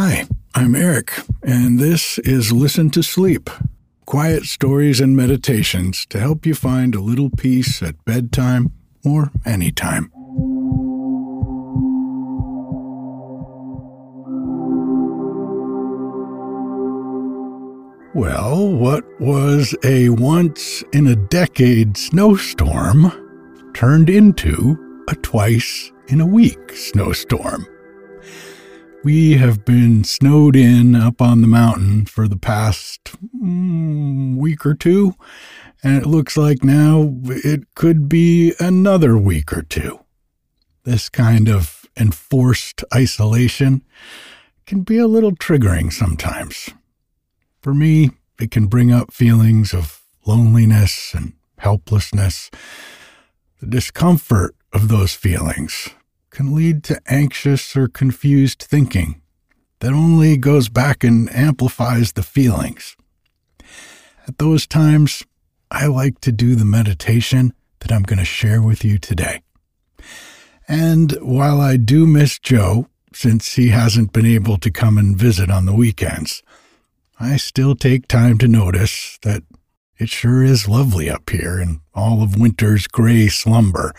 Hi, I'm Erik, and this is Listen to Sleep quiet stories and meditations to help you find a little peace at bedtime or anytime. Well, what was a once in a decade snowstorm turned into a twice in a week snowstorm. We have been snowed in up on the mountain for the past mm, week or two, and it looks like now it could be another week or two. This kind of enforced isolation can be a little triggering sometimes. For me, it can bring up feelings of loneliness and helplessness. The discomfort of those feelings can lead to anxious or confused thinking that only goes back and amplifies the feelings. At those times, I like to do the meditation that I'm going to share with you today. And while I do miss Joe, since he hasn't been able to come and visit on the weekends, I still take time to notice that it sure is lovely up here in all of winter's gray slumber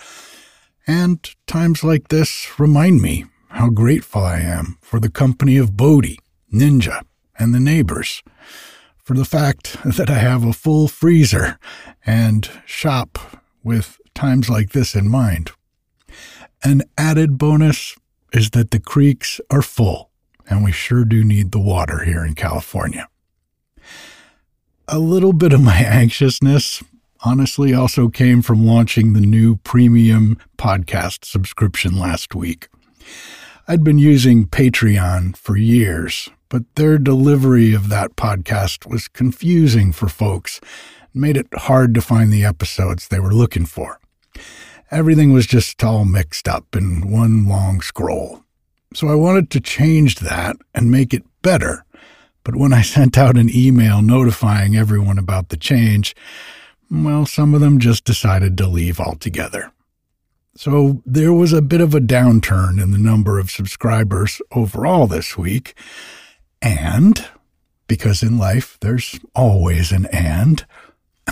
and times like this remind me how grateful I am for the company of Bodhi, Ninja, and the neighbors, for the fact that I have a full freezer and shop with times like this in mind. An added bonus is that the creeks are full, and we sure do need the water here in California. A little bit of my anxiousness honestly also came from launching the new premium podcast subscription last week. I'd been using Patreon for years, but their delivery of that podcast was confusing for folks and made it hard to find the episodes they were looking for. Everything was just all mixed up in one long scroll. So I wanted to change that and make it better. But when I sent out an email notifying everyone about the change, well, some of them just decided to leave altogether. So there was a bit of a downturn in the number of subscribers overall this week. And because in life there's always an and,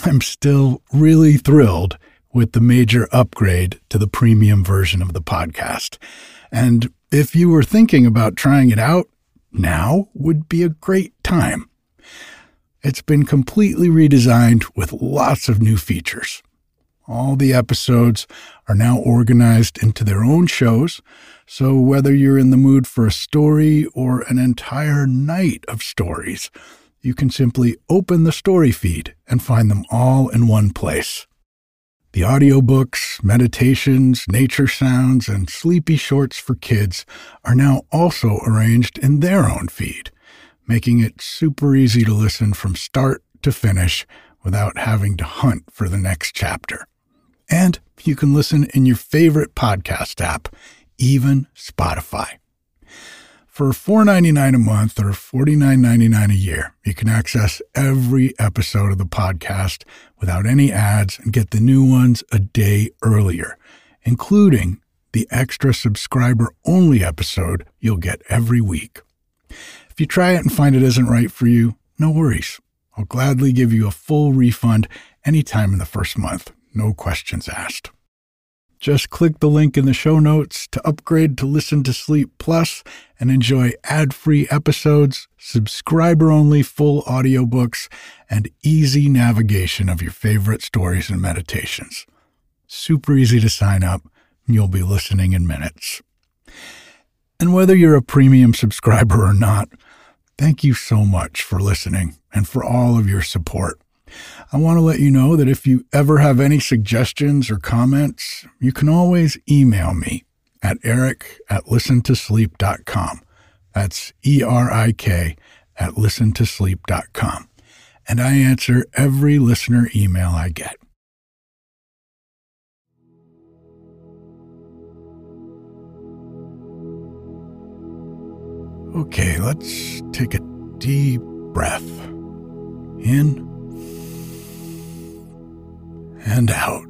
I'm still really thrilled with the major upgrade to the premium version of the podcast. And if you were thinking about trying it out, now would be a great time. It's been completely redesigned with lots of new features. All the episodes are now organized into their own shows, so whether you're in the mood for a story or an entire night of stories, you can simply open the story feed and find them all in one place. The audiobooks, meditations, nature sounds, and sleepy shorts for kids are now also arranged in their own feed making it super easy to listen from start to finish without having to hunt for the next chapter. And you can listen in your favorite podcast app, even Spotify. For $4.99 a month or $49.99 a year, you can access every episode of the podcast without any ads and get the new ones a day earlier, including the extra subscriber only episode you'll get every week. If you try it and find it isn't right for you, no worries. I'll gladly give you a full refund anytime in the first month, no questions asked. Just click the link in the show notes to upgrade to Listen to Sleep Plus and enjoy ad free episodes, subscriber only full audiobooks, and easy navigation of your favorite stories and meditations. Super easy to sign up, and you'll be listening in minutes. And whether you're a premium subscriber or not, Thank you so much for listening and for all of your support. I want to let you know that if you ever have any suggestions or comments, you can always email me at erik at listentosleep.com. That's E R I K at listentosleep.com. And I answer every listener email I get. Okay, let's take a deep breath in and out.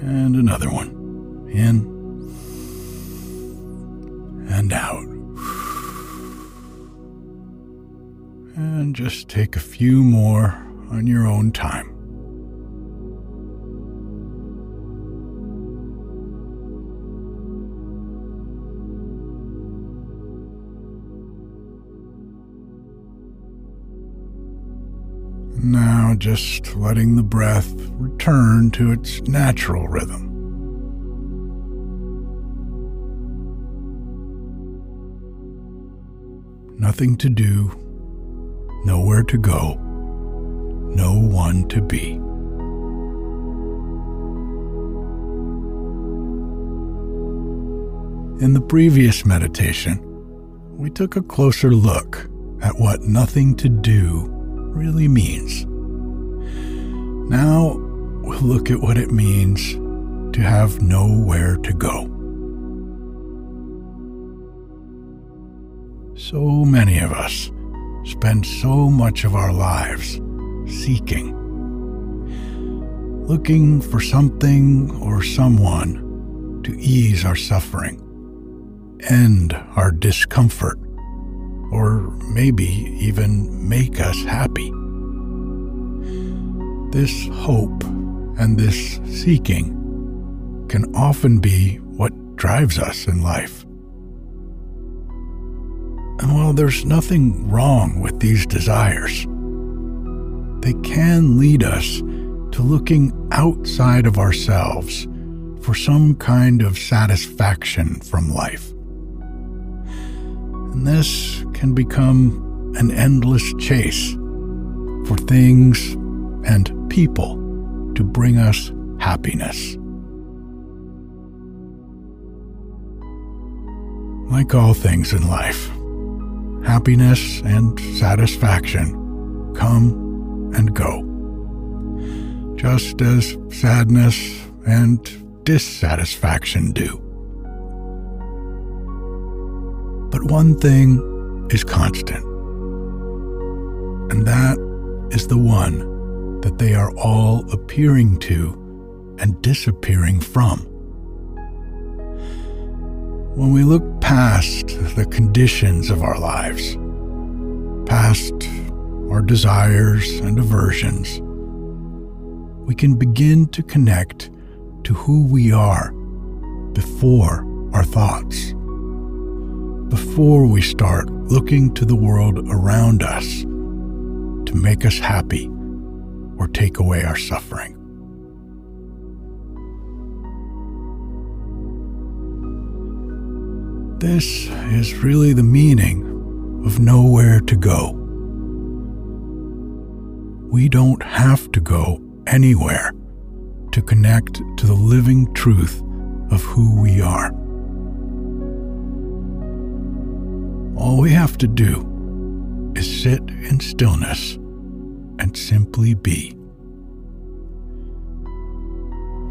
And another one. In and out. And just take a few more on your own time. Now, just letting the breath return to its natural rhythm. Nothing to do, nowhere to go, no one to be. In the previous meditation, we took a closer look at what nothing to do really means. Now we'll look at what it means to have nowhere to go. So many of us spend so much of our lives seeking, looking for something or someone to ease our suffering, end our discomfort or maybe even make us happy. This hope and this seeking can often be what drives us in life. And while there's nothing wrong with these desires, they can lead us to looking outside of ourselves for some kind of satisfaction from life. And this can become an endless chase for things and people to bring us happiness. Like all things in life, happiness and satisfaction come and go, just as sadness and dissatisfaction do. But one thing is constant. And that is the one that they are all appearing to and disappearing from. When we look past the conditions of our lives, past our desires and aversions, we can begin to connect to who we are before our thoughts before we start looking to the world around us to make us happy or take away our suffering. This is really the meaning of nowhere to go. We don't have to go anywhere to connect to the living truth of who we are. All we have to do is sit in stillness and simply be.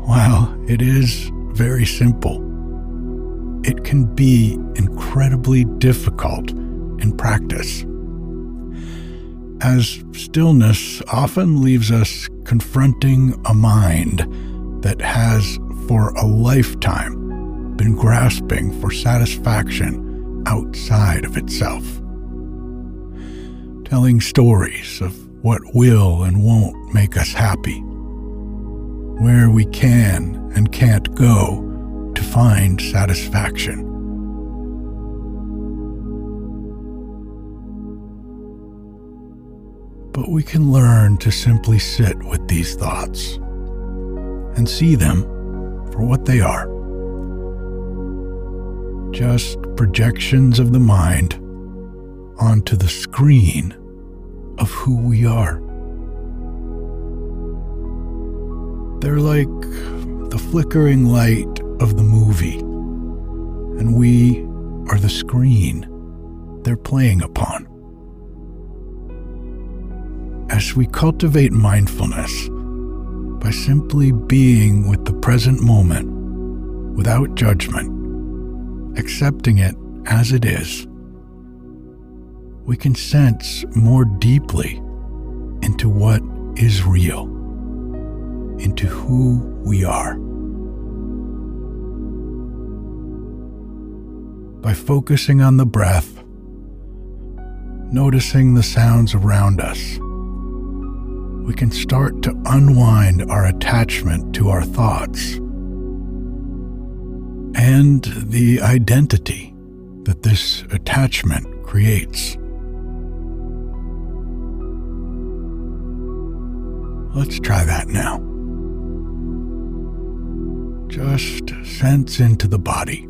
While it is very simple, it can be incredibly difficult in practice. As stillness often leaves us confronting a mind that has for a lifetime been grasping for satisfaction outside of itself. Telling stories of what will and won't make us happy, where we can and can't go to find satisfaction. But we can learn to simply sit with these thoughts and see them for what they are just projections of the mind onto the screen of who we are. They're like the flickering light of the movie, and we are the screen they're playing upon. As we cultivate mindfulness by simply being with the present moment without judgment, accepting it as it is, we can sense more deeply into what is real, into who we are. By focusing on the breath, noticing the sounds around us, we can start to unwind our attachment to our thoughts and the identity that this attachment creates. Let's try that now. Just sense into the body,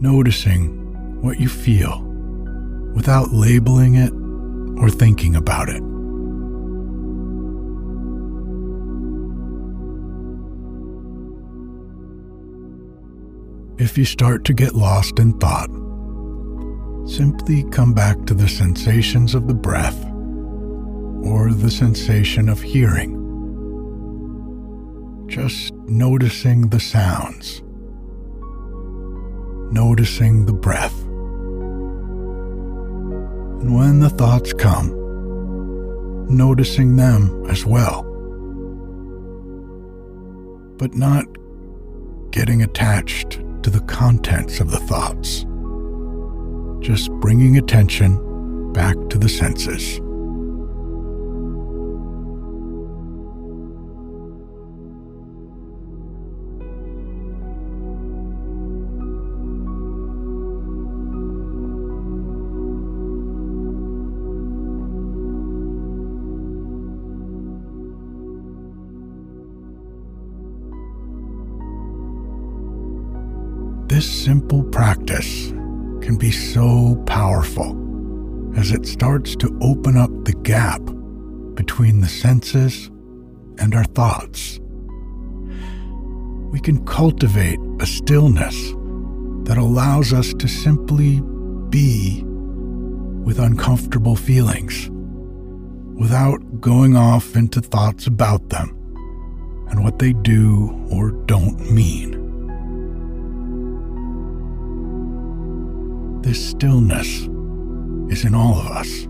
noticing what you feel without labeling it or thinking about it. If you start to get lost in thought, simply come back to the sensations of the breath or the sensation of hearing. Just noticing the sounds, noticing the breath. And when the thoughts come, noticing them as well. But not getting attached to the contents of the thoughts. Just bringing attention back to the senses. Simple practice can be so powerful as it starts to open up the gap between the senses and our thoughts. We can cultivate a stillness that allows us to simply be with uncomfortable feelings without going off into thoughts about them and what they do or don't mean. This stillness is in all of us.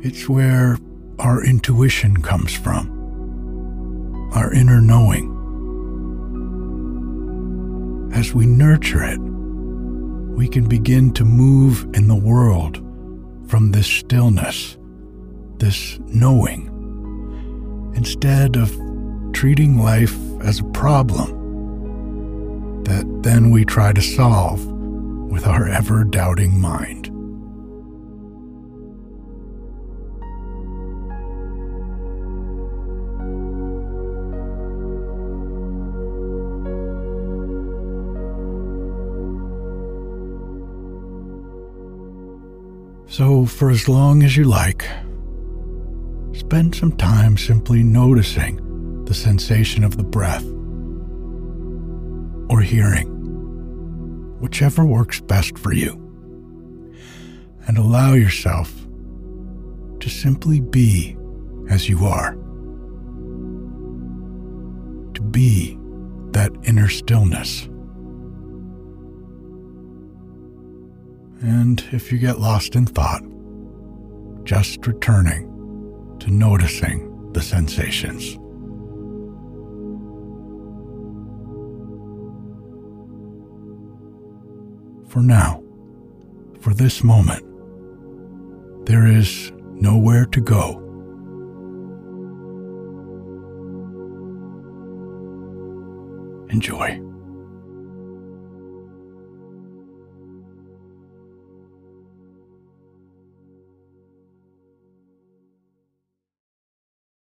It's where our intuition comes from, our inner knowing. As we nurture it, we can begin to move in the world from this stillness, this knowing, instead of treating life as a problem that then we try to solve with our ever doubting mind. So, for as long as you like, spend some time simply noticing the sensation of the breath or hearing whichever works best for you. And allow yourself to simply be as you are. To be that inner stillness. And if you get lost in thought, just returning to noticing the sensations. For now, for this moment, there is nowhere to go. Enjoy.